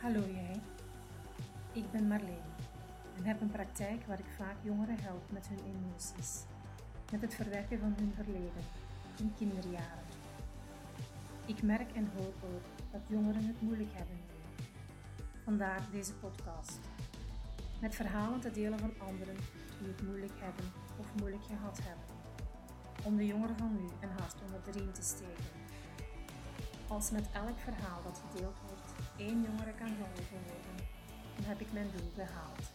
Hallo jij. Ik ben Marleen en heb een praktijk waar ik vaak jongeren help met hun emoties, met het verwerken van hun verleden, in kinderjaren. Ik merk en hoor ook dat jongeren het moeilijk hebben. Vandaar deze podcast. Met verhalen te delen van anderen die het moeilijk hebben of moeilijk gehad hebben. Om de jongeren van nu een hart onder de riem te steken. Als met elk verhaal dat gedeeld wordt één jongere kan geholpen worden, dan heb ik mijn doel behaald.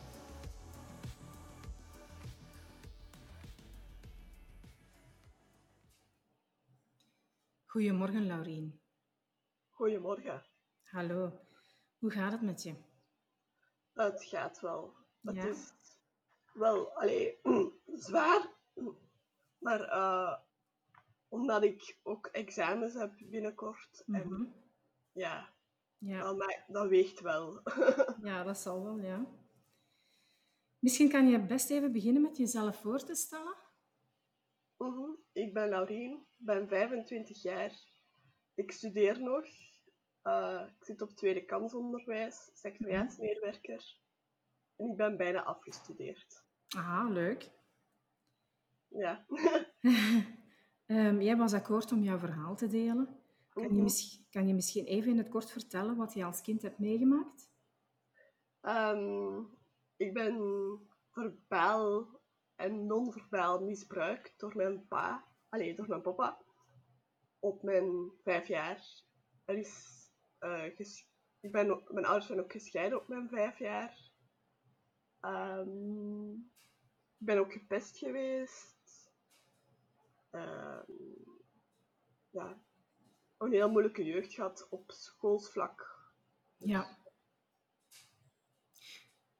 Goedemorgen, Laurien. Goedemorgen. Hallo. Hoe gaat het met je? Het gaat wel. Het Ja? is wel allee, zwaar, maar eh, omdat ik ook examens heb binnenkort, en Mhm. ja, Ja. dat, ma- dat weegt wel. ja, dat zal wel, ja. Misschien kan je best even beginnen met jezelf voor te stellen. Mhm. Ik ben Laurien, ben 25 jaar. Ik studeer nog. Eh, ik zit op tweede kansonderwijs, secretariaatsmedewerker. En ik ben bijna afgestudeerd. Aha, leuk. Ja. Ehm, jij was akkoord om jouw verhaal te delen. Kan je, Mhm. mis- kan je misschien even in het kort vertellen wat je als kind hebt meegemaakt? Ehm, ik ben verbaal en non-verbaal misbruikt door mijn pa, alleen door mijn papa, op mijn vijf jaar. Er is, eh, ik ben, mijn ouders zijn ook gescheiden op mijn vijf jaar. Ehm, ik ben ook gepest geweest. Ehm, ja, een heel moeilijke jeugd gehad op schoolsvlak. Ja.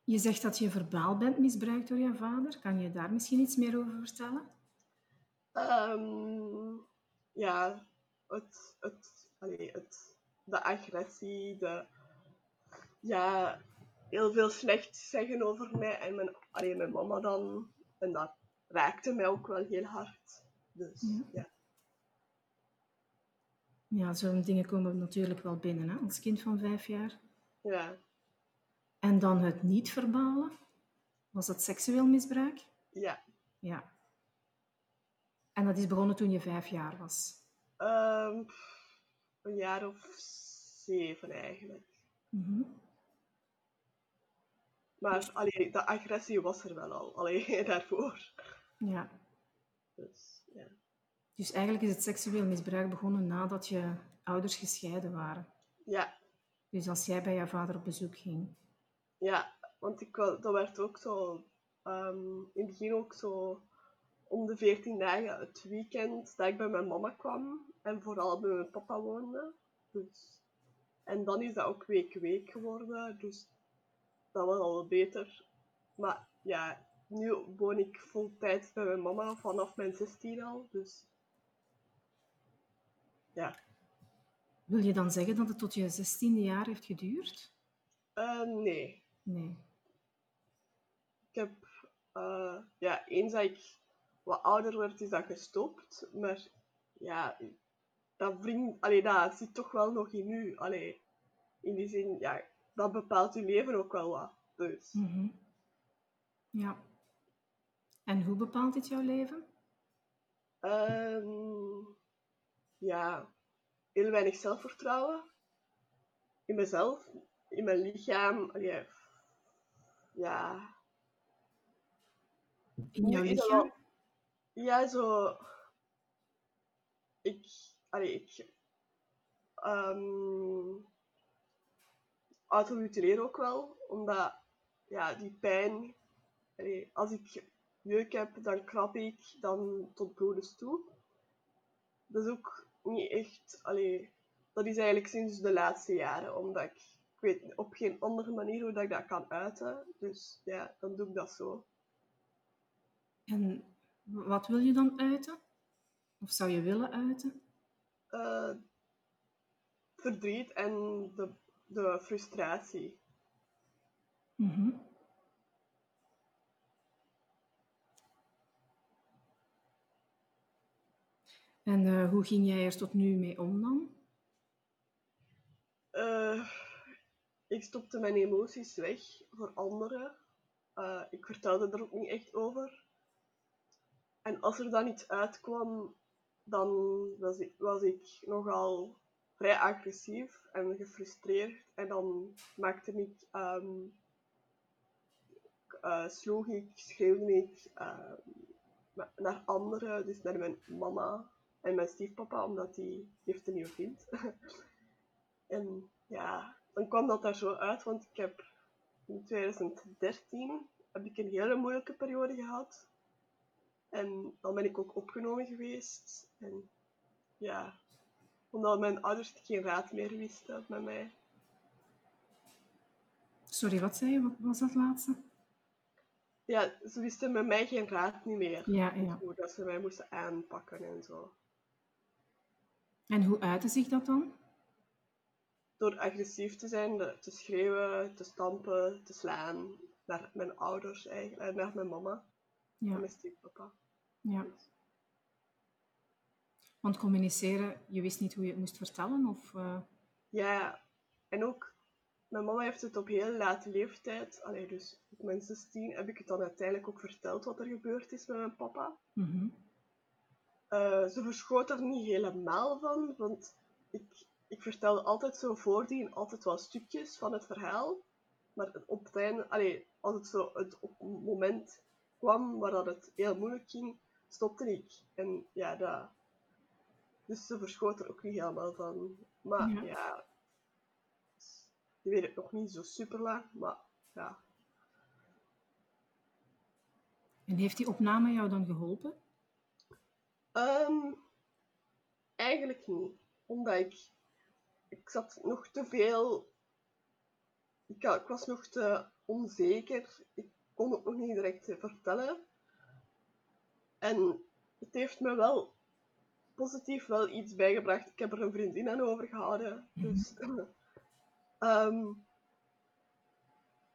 Je zegt dat je verbaal bent misbruikt door je vader. Kan je daar misschien iets meer over vertellen? Ehm, ja, het, het, allee, het, de agressie, de, ja, heel veel slecht zeggen over mij en mijn, allee, mijn mama dan. En dat raakte mij ook wel heel hard. Dus Ja. ja, Ja, zo'n dingen komen natuurlijk wel binnen hè, als kind van vijf jaar. ja, En dan het niet-verbale. Was dat seksueel misbruik? ja. Ja. En dat is begonnen toen je vijf jaar was. Ehm, een jaar of zeven eigenlijk. Mhm. Maar allee, de agressie was er wel al, allee, daarvoor. Ja. Dus ja. Dus eigenlijk is het seksueel misbruik begonnen nadat je ouders gescheiden waren. Ja, Dus als jij bij jouw vader op bezoek ging. Ja, want ik, dat werd ook zo, ehm, in het begin ook zo om de 14 dagen het weekend dat ik bij mijn mama kwam en vooral bij mijn papa woonde. Dus, en dan is dat ook week-week geworden, dus dat was al beter. Maar ja, nu woon ik voltijds bij mijn mama vanaf mijn 16 al, dus ja. Wil je dan zeggen dat het tot je zestiende jaar heeft geduurd? Eh, nee, Nee. Ik heb, eh, ja, eens dat ik wat ouder werd, is dat gestopt. Maar ja, dat, wringt, allee, dat zit toch wel nog in u. Allee, in die zin, ja, dat bepaalt je leven ook wel wat. Dus, Mhm. Ja. En hoe bepaalt dit jouw leven? ehm, ja, heel weinig zelfvertrouwen. In mezelf, in mijn lichaam. Allee, ja, In jouw lichaam? Ja, zo. Ik. Allee, ik. ehm automutileer ook wel, omdat. Ja, die pijn. Allee, als ik jeuk heb, dan krap ik dan tot bloedens toe. Dat is ook niet echt. Allee, dat is eigenlijk sinds de laatste jaren, omdat ik. Ik weet op geen andere manier hoe dat ik dat kan uiten. Dus ja, dan doe ik dat zo. En wat wil je dan uiten? Of zou je willen uiten? eh, verdriet en de, de frustratie. Mhm. En eh, hoe ging jij er tot nu mee om dan? Eh, ik stopte mijn emoties weg voor anderen. Eh, ik vertelde er ook niet echt over. En als er dan iets uitkwam, dan was ik, was ik nogal vrij agressief en gefrustreerd. En dan maakte ik, uh, sloeg ik, schreeuwde ik uh, naar anderen, dus naar mijn mama en mijn stiefpapa, omdat die heeft een nieuwe kind. en ja, dan kwam dat daar zo uit, want ik heb in 2013 heb ik een hele moeilijke periode gehad. En dan ben ik ook opgenomen geweest. En ja, omdat mijn ouders geen raad meer wisten met mij. Sorry, wat zei je? Wat was dat laatste? Ja, ze wisten met mij geen raad niet meer. Ja, ja. Hoe dat ze mij moesten aanpakken en zo. En hoe uitte zich dat dan? Door agressief te zijn, te schreeuwen, te stampen, te slaan. Naar mijn ouders eigenlijk, eh, naar mijn mama ja. en mijn stiefpapa. Ja. Want communiceren, je wist niet hoe je het moest vertellen? Of, uh... Ja, en ook, mijn mama heeft het op heel late leeftijd, allee, dus op mijn 16 heb ik het dan uiteindelijk ook verteld wat er gebeurd is met mijn papa. Mhm. Eh, ze verschoot er niet helemaal van, want ik, ik vertelde altijd zo voordien altijd wel stukjes van het verhaal. Maar op het einde, allee, als het zo het op moment kwam waar dat het heel moeilijk ging, stopte ik. En ja, dat... Dus ze verschoot er ook niet helemaal van. Maar Ja. ja, je weet het nog niet zo super lang, maar ja. En heeft die opname jou dan geholpen? Ehm, eigenlijk niet. Omdat ik... Ik zat nog te veel... Ik, ik was nog te onzeker. Ik kon het nog niet direct eh, vertellen. En het heeft me wel positief wel iets bijgebracht. Ik heb er een vriendin aan overgehouden. Dus... Ehm,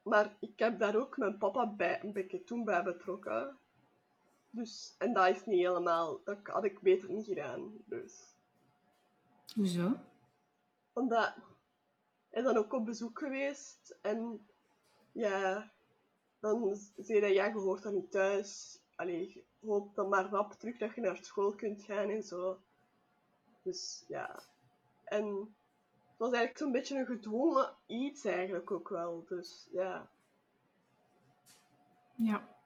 maar ik heb daar ook mijn papa bij, een beetje toen bij betrokken. Dus, en dat is niet helemaal, dat had ik beter niet gedaan. Dus. Hoezo? Omdat hij is dan ook op bezoek geweest en ja, dan zei hij, ja, je hoort dan niet thuis. Allee, hoop dan maar rap terug dat je naar school kunt gaan en zo. Dus ja, en het was eigenlijk zo'n beetje een gedwongen iets eigenlijk ook wel. Dus ja, Ja.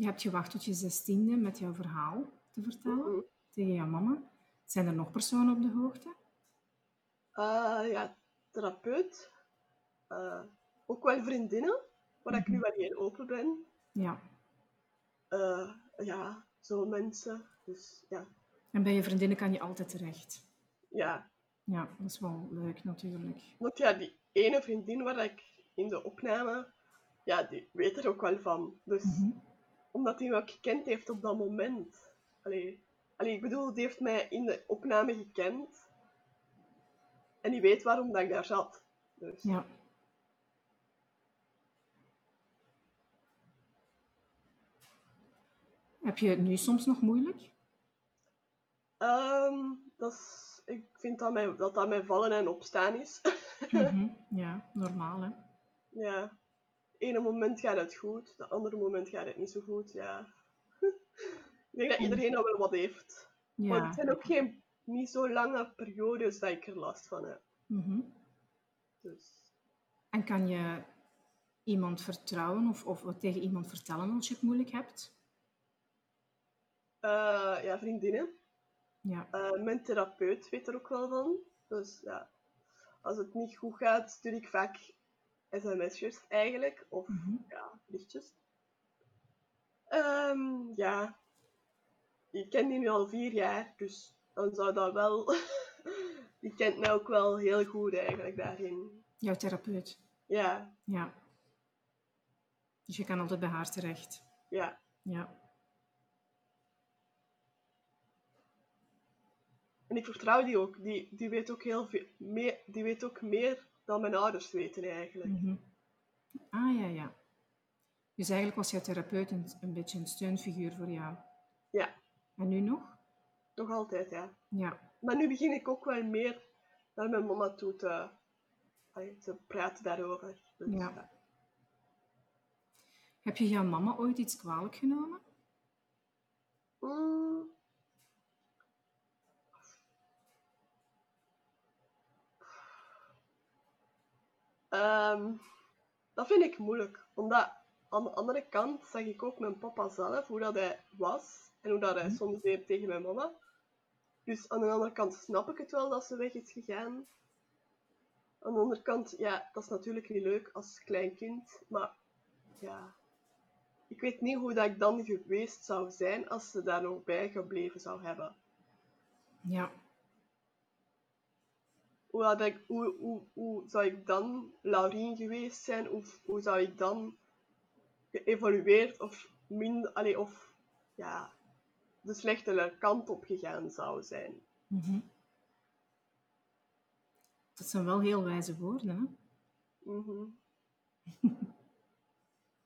Je hebt gewacht tot je zestiende met jouw verhaal te vertellen tegen jouw mama. Zijn er nog personen op de hoogte? Eh, ja, therapeut. Eh, ook wel vriendinnen, waar ik nu wel heel open ben. Ja. Eh, ja, zo mensen. Dus ja, En bij je vriendinnen kan je altijd terecht. ja. Ja, dat is wel leuk natuurlijk. Want ja, die ene vriendin waar ik in de opname, ja, die weet er ook wel van. Dus Mhm. Omdat hij me gekend heeft op dat moment. Allee, allee, ik bedoel, die heeft mij in de opname gekend. En die weet waarom dat ik daar zat. Dus. Ja. Heb je het nu soms nog moeilijk? Ehm, dat is, ik vind dat, mijn, dat dat mijn vallen en opstaan is. Mhm. Ja, normaal hè. ja. Ene moment gaat het goed, de andere moment gaat het niet zo goed. Ja. ik denk dat iedereen dat wel wat heeft. Maar Ja. het zijn ook geen, niet zo lange periodes dat ik er last van heb. Mhm. Dus, En kan je iemand vertrouwen of, of wat tegen iemand vertellen als je het moeilijk hebt? eh, ja, vriendinnen. Ja. Eh, mijn therapeut weet er ook wel van. Dus ja, als het niet goed gaat, stuur ik vaak sms'jes eigenlijk. Of Mhm. ja, berichtjes. Ehm, ja, ik ken die nu al vier jaar, dus dan zou dat wel... die kent mij ook wel heel goed eigenlijk daarin. Jouw therapeut. Ja, Ja. Dus je kan altijd bij haar terecht. ja. Ja. En ik vertrouw die ook. Die, die weet ook heel veel meer, die weet ook meer dan mijn ouders weten eigenlijk. Mhm. Ah ja, ja. Dus eigenlijk was jouw therapeut een, een beetje een steunfiguur voor jou. Ja. En nu nog? nog altijd, ja. Ja. Maar nu begin ik ook wel meer naar mijn mama toe te, praten daarover. Dus, Ja. ja. Heb je jouw mama ooit iets kwalijk genomen? Mm. Ehm, dat vind ik moeilijk. Omdat aan de andere kant zag ik ook mijn papa zelf, hoe dat hij was. En hoe dat hij Mhm. soms deed tegen mijn mama. Dus aan de andere kant snap ik het wel dat ze weg is gegaan. Aan de andere kant, ja, dat is natuurlijk niet leuk als klein kind. Maar ja, ik weet niet hoe dat ik dan geweest zou zijn als ze daar nog bij gebleven zou hebben. Ja. Hoe, had ik, hoe, hoe, hoe zou ik dan Laurien geweest zijn? Of hoe zou ik dan geëvolueerd of minder, allee, of ja, de slechtere kant op gegaan zou zijn? Mhm. Dat zijn wel heel wijze woorden, hè? Mhm.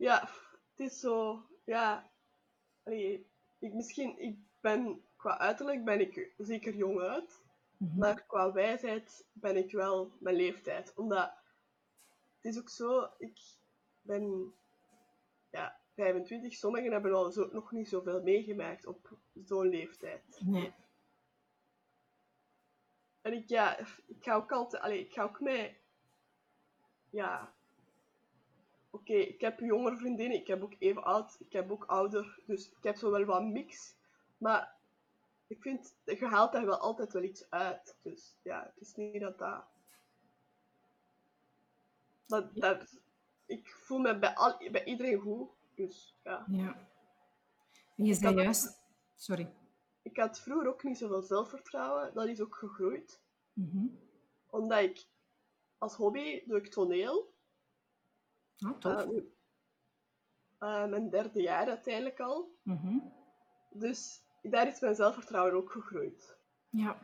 ja, het is zo, ja, allee, ik, misschien, ik ben, qua uiterlijk ben ik zeker jong uit. Mhm. Maar qua wijsheid ben ik wel mijn leeftijd. Omdat het is ook zo, ik ben ja, 25, sommigen hebben al zo, nog niet zoveel meegemaakt op zo'n leeftijd. Nee. En ik, ja, ik ga ook altijd, allee, ik ga ook mee, ja, oké, ik heb jongere vriendinnen, ik heb ook even oud, ik heb ook ouder, dus ik heb zo wel wat mix. Maar ik vind, je haalt daar wel altijd wel iets uit. Dus ja, het is niet dat dat... dat, dat ik voel me bij, al, bij iedereen goed. Dus ja. Ja. En je zei juist... Sorry. Ik had vroeger ook niet zoveel zelfvertrouwen. Dat is ook gegroeid. Mhm. Omdat ik als hobby doe ik toneel. Ah, tof. Eh, nu- eh, mijn derde jaar uiteindelijk al. Mhm. Dus daar is mijn zelfvertrouwen ook gegroeid. Ja.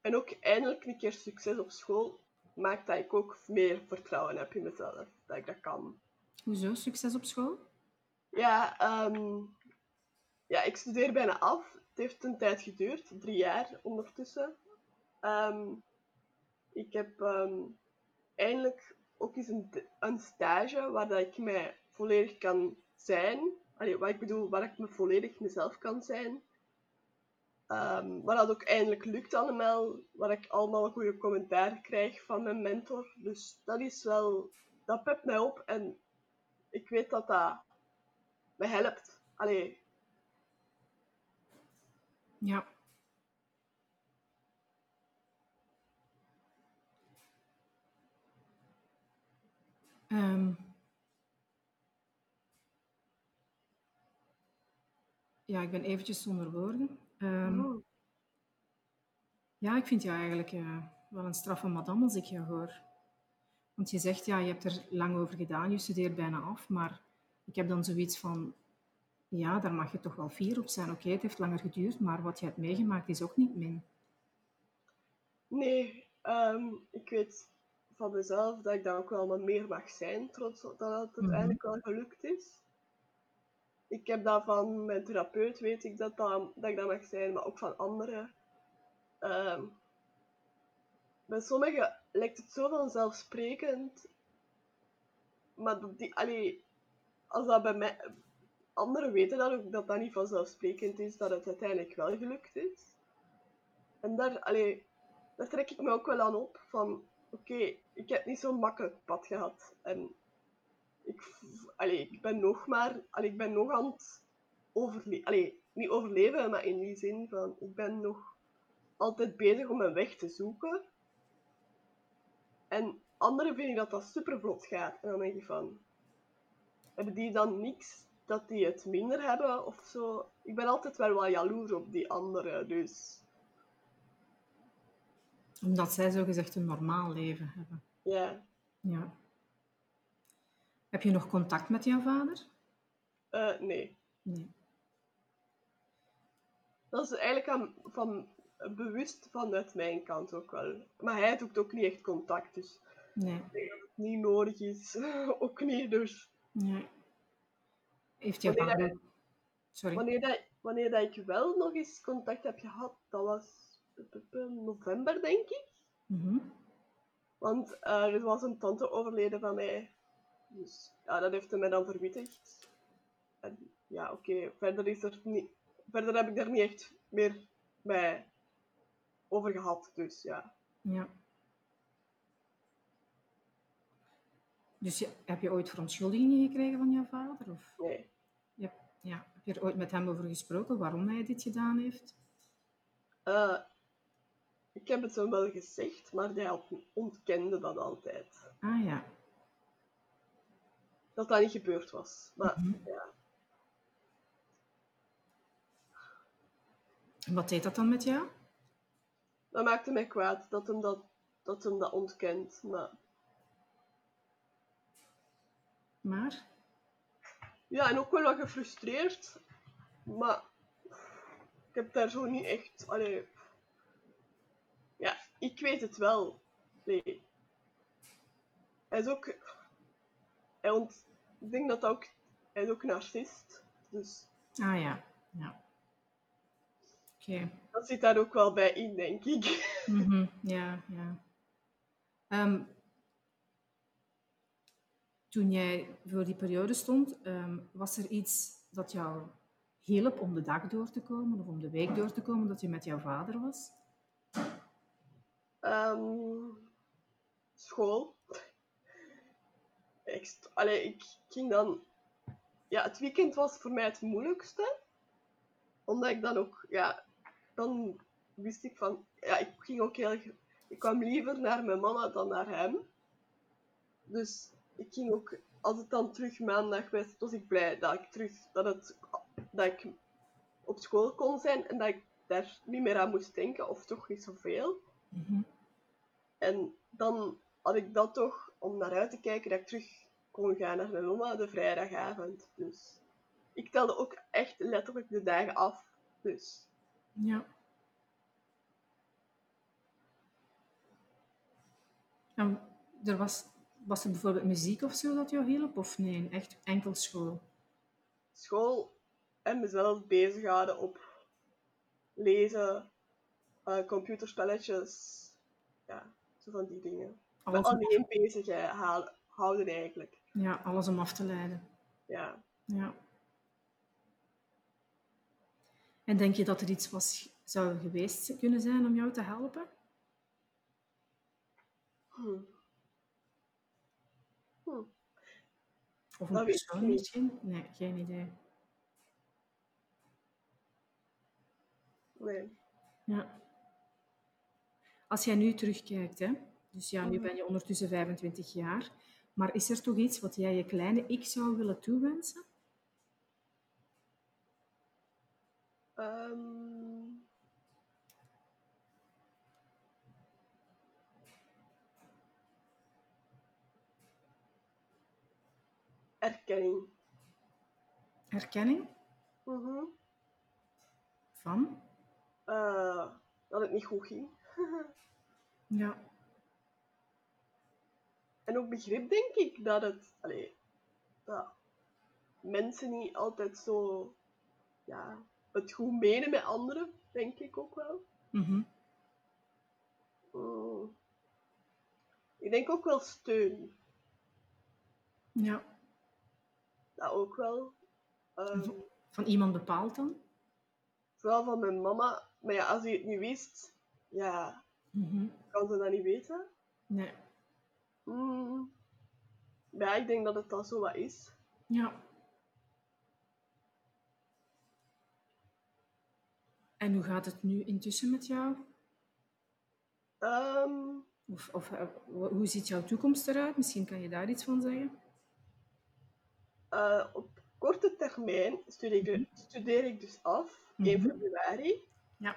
En ook eindelijk een keer succes op school maakt dat ik ook meer vertrouwen heb in mezelf. Dat ik dat kan. Hoezo? Succes op school? Ja, ehm, ja, ik studeer bijna af. Het heeft een tijd geduurd, drie jaar ondertussen. Ehm, ik heb ehm, eindelijk ook eens een, een stage waar dat ik mij volledig kan zijn. Allee, wat ik bedoel, waar ik me volledig mezelf kan zijn. Waar dat ook eindelijk lukt allemaal. Waar ik allemaal goede commentaar krijg van mijn mentor. Dus dat is wel... Dat pept mij op en ik weet dat dat mij helpt. Allee, Ja. Ehm. Ja, ik ben eventjes zonder woorden. Ehm, oh, Ja, ik vind jou eigenlijk eh, wel een straffe madame als ik jou hoor. Want je zegt, ja, je hebt er lang over gedaan, je studeert bijna af, maar ik heb dan zoiets van, ja, daar mag je toch wel fier op zijn. Oké, het heeft langer geduurd, maar wat je hebt meegemaakt is ook niet min. nee, ehm, ik weet van mezelf dat ik daar ook wel wat meer mag zijn, trots op dat het Mhm. uiteindelijk wel gelukt is. Ik heb dat van mijn therapeut, weet ik dat, dat, dat ik dat mag zijn, maar ook van anderen. Ehm, bij sommigen lijkt het zo vanzelfsprekend, maar die, allee, als dat bij mij, anderen weten dat ook, dat dat niet vanzelfsprekend is, dat het uiteindelijk wel gelukt is. En daar, allee, daar trek ik me ook wel aan op, van oké, ik heb niet zo'n makkelijk pad gehad. En ik, allee, ik ben nog maar, allee, ik ben nog aan het overleven, allee, niet overleven, maar in die zin van, ik ben nog altijd bezig om een weg te zoeken. En anderen vinden dat dat super vlot gaat. En dan denk ik van, hebben die dan niks dat die het minder hebben of zo? Ik ben altijd wel wat jaloers op die anderen, dus Omdat zij zogezegd een normaal leven hebben. ja. Ja. Heb je nog contact met jouw vader? Eh, nee. Nee. Dat is eigenlijk aan, van, bewust vanuit mijn kant ook wel. Maar hij doet ook niet echt contact, dus Nee. ik denk dat het niet nodig is. ook niet, dus nee. Heeft jouw Wanneer vader... Sorry. wanneer dat, wanneer dat ik wel nog eens contact heb gehad, dat was november, denk ik. Mhm. Want eh, er was een tante overleden van mij. Dus ja, dat heeft hij mij dan verwittigd. En ja, oké, verder is er niet... Verder heb ik daar niet echt meer bij over gehad, dus ja. Ja. Dus je, heb je ooit verontschuldigingen gekregen van jouw vader? Of? Nee. Hebt- ja. Heb je er ooit met hem over gesproken waarom hij dit gedaan heeft? Eh, ik heb het hem wel gezegd, maar hij ont- ontkende dat altijd. Ah ja. Dat dat niet gebeurd was. Maar Mhm. ja, En wat deed dat dan met jou? dat maakte mij kwaad dat hem dat, dat, hem dat ontkent. Maar Maar? ja, en ook wel wat gefrustreerd. Maar ik heb daar zo niet echt. Allee, ja, ik weet het wel. Nee. Hij is ook. Hij ont, ik denk dat dat ook. Hij is ook narcist. Dus Ah ja. Ja. Oké. dat zit daar ook wel bij in, denk ik. Mhm, Ja, ja. Ehm, toen jij voor die periode stond, ehm, was er iets dat jou hielp om de dag door te komen of om de week door te komen dat je met jouw vader was? Ehm, school. Ik, allee, ik ging dan... Ja, het weekend was voor mij het moeilijkste. Omdat ik dan ook... Ja, dan wist ik van... Ja, ik ging ook heel... Ik kwam liever naar mijn mama dan naar hem. Dus ik ging ook... Als het dan terug maandag was, was ik blij dat ik terug... Dat, het, dat ik op school kon zijn en dat ik daar niet meer aan moest denken. Of toch niet zoveel. Mhm. En dan had ik dat toch om naar uit te kijken dat ik terug kon gaan naar mijn mama de vrijdagavond. Dus ik telde ook echt letterlijk de dagen af. Dus Ja. En er was, was er bijvoorbeeld muziek of zo dat jou hielp? Of nee, echt enkel school? school en mezelf bezighouden op lezen, eh, computerspelletjes, ja, zo van die dingen. Alles om, alleen bezig haal- houden eigenlijk. ja, alles om af te leiden. Ja. Ja. En denk je dat er iets was, zou geweest kunnen zijn om jou te helpen? Hm. Hm. Of een Dat persoon misschien? Nee, geen idee. Nee. Ja. Als jij nu terugkijkt, hè? Dus ja, nu Mhm. ben je ondertussen 25 jaar, maar is er toch iets wat jij je kleine ik zou willen toewensen? Ehm. Erkenning. Erkenning Mhm. van? Eh, dat het niet goed ging. Ja. En ook begrip, denk ik, dat het... Allee, dat mensen niet altijd zo... Ja, het goed menen met anderen, denk ik ook wel. Mhm. Mm. Ik denk ook wel steun. ja. Dat ook wel. Ehm, Van iemand bepaald dan? vooral van mijn mama. Maar ja, als hij het niet wist, ja, Mhm. kan ze dat niet weten. Nee. Mm. Ja, ik denk dat het dan zo wat is. Ja. En hoe gaat het nu intussen met jou? Ehm, Of, of eh, hoe ziet jouw toekomst eruit? Misschien kan je daar iets van zeggen. eh, op korte termijn studeer ik, studeer ik dus af, 1 Mhm. februari. Ja.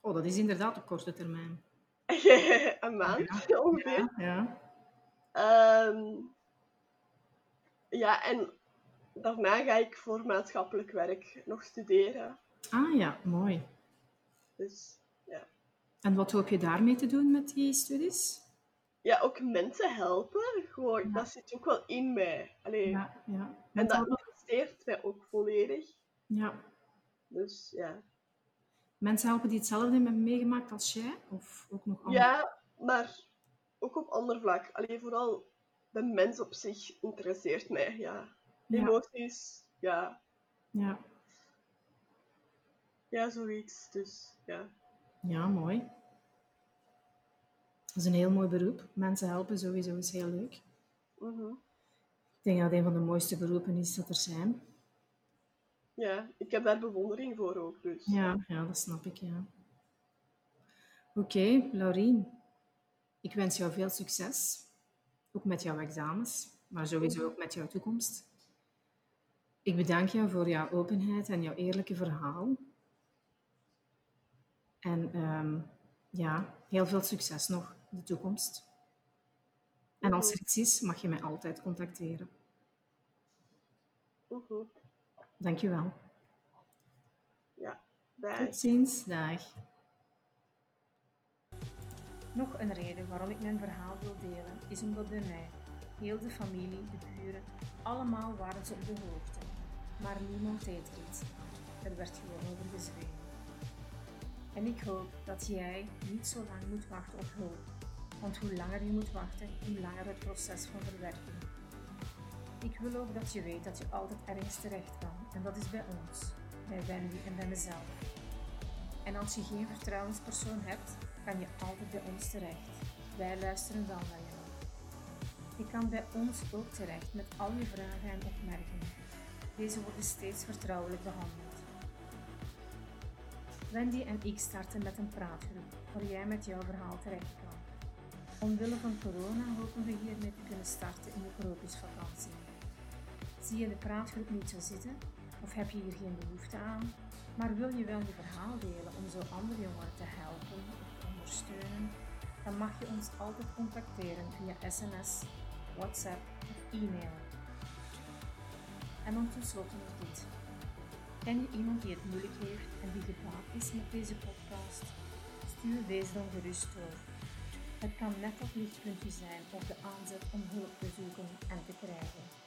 Oh, dat is inderdaad op korte termijn. een maand ongeveer. Ja. Ehm, ja, en daarna ga ik voor maatschappelijk werk nog studeren. Ah ja, mooi. Dus ja. En wat hoop je daarmee te doen met die studies? ja, ook mensen helpen. Gewoon, Ja. Dat zit ook wel in mij. Allee, Ja, ja. en dat interesseert mij ook volledig. ja. Dus ja. Mensen helpen die hetzelfde hebben meegemaakt als jij? Of ook nog andere? Ja, maar ook op ander vlak. Alleen vooral de mens op zich interesseert mij, ja. Emoties, ja. Ja. Ja, zoiets. Dus ja. ja, mooi. Dat is een heel mooi beroep. Mensen helpen sowieso is heel leuk. Mhm. Ik denk dat het een van de mooiste beroepen is dat er zijn. Ja, ik heb daar bewondering voor ook, dus. Ja, ja dat snap ik, ja. Oké, Laurien. Ik wens jou veel succes. Ook met jouw examens, maar sowieso ook met jouw toekomst. Ik bedank jou voor jouw openheid en jouw eerlijke verhaal. En ehm, ja, heel veel succes nog in de toekomst. En als er iets is, mag je mij altijd contacteren. Mhm. Dankjewel. Ja, dag. Tot ziens. Dag. Nog een reden waarom ik mijn verhaal wil delen is omdat bij mij, heel de familie, de buren, allemaal waren ze op de hoogte. Maar niemand deed iets. Er werd gewoon over gezwegen. En ik hoop dat jij niet zo lang moet wachten op hulp. Want hoe langer je moet wachten, hoe langer het proces van verwerking. Ik wil ook dat je weet dat je altijd ergens terecht kan. En dat is bij ons, bij Wendy en bij mezelf. En als je geen vertrouwenspersoon hebt, kan je altijd bij ons terecht. Wij luisteren dan naar jou. Je kan bij ons ook terecht met al je vragen en opmerkingen. Deze worden steeds vertrouwelijk behandeld. Wendy en ik starten met een praatgroep waar jij met jouw verhaal terecht kan. Omwille van corona hopen we hiermee te kunnen starten in de krokusvakantie. Zie je de praatgroep niet zo zitten of heb je hier geen behoefte aan, maar wil je wel je verhaal delen om zo andere jongeren te helpen dan mag je ons altijd contacteren via sms, WhatsApp of e-mail. En dan tenslotte nog dit. Ken je iemand die het moeilijk heeft en die gebaat is met deze podcast? Stuur deze dan gerust door. Het kan net dat lichtpuntje zijn op de aanzet om hulp te zoeken en te krijgen.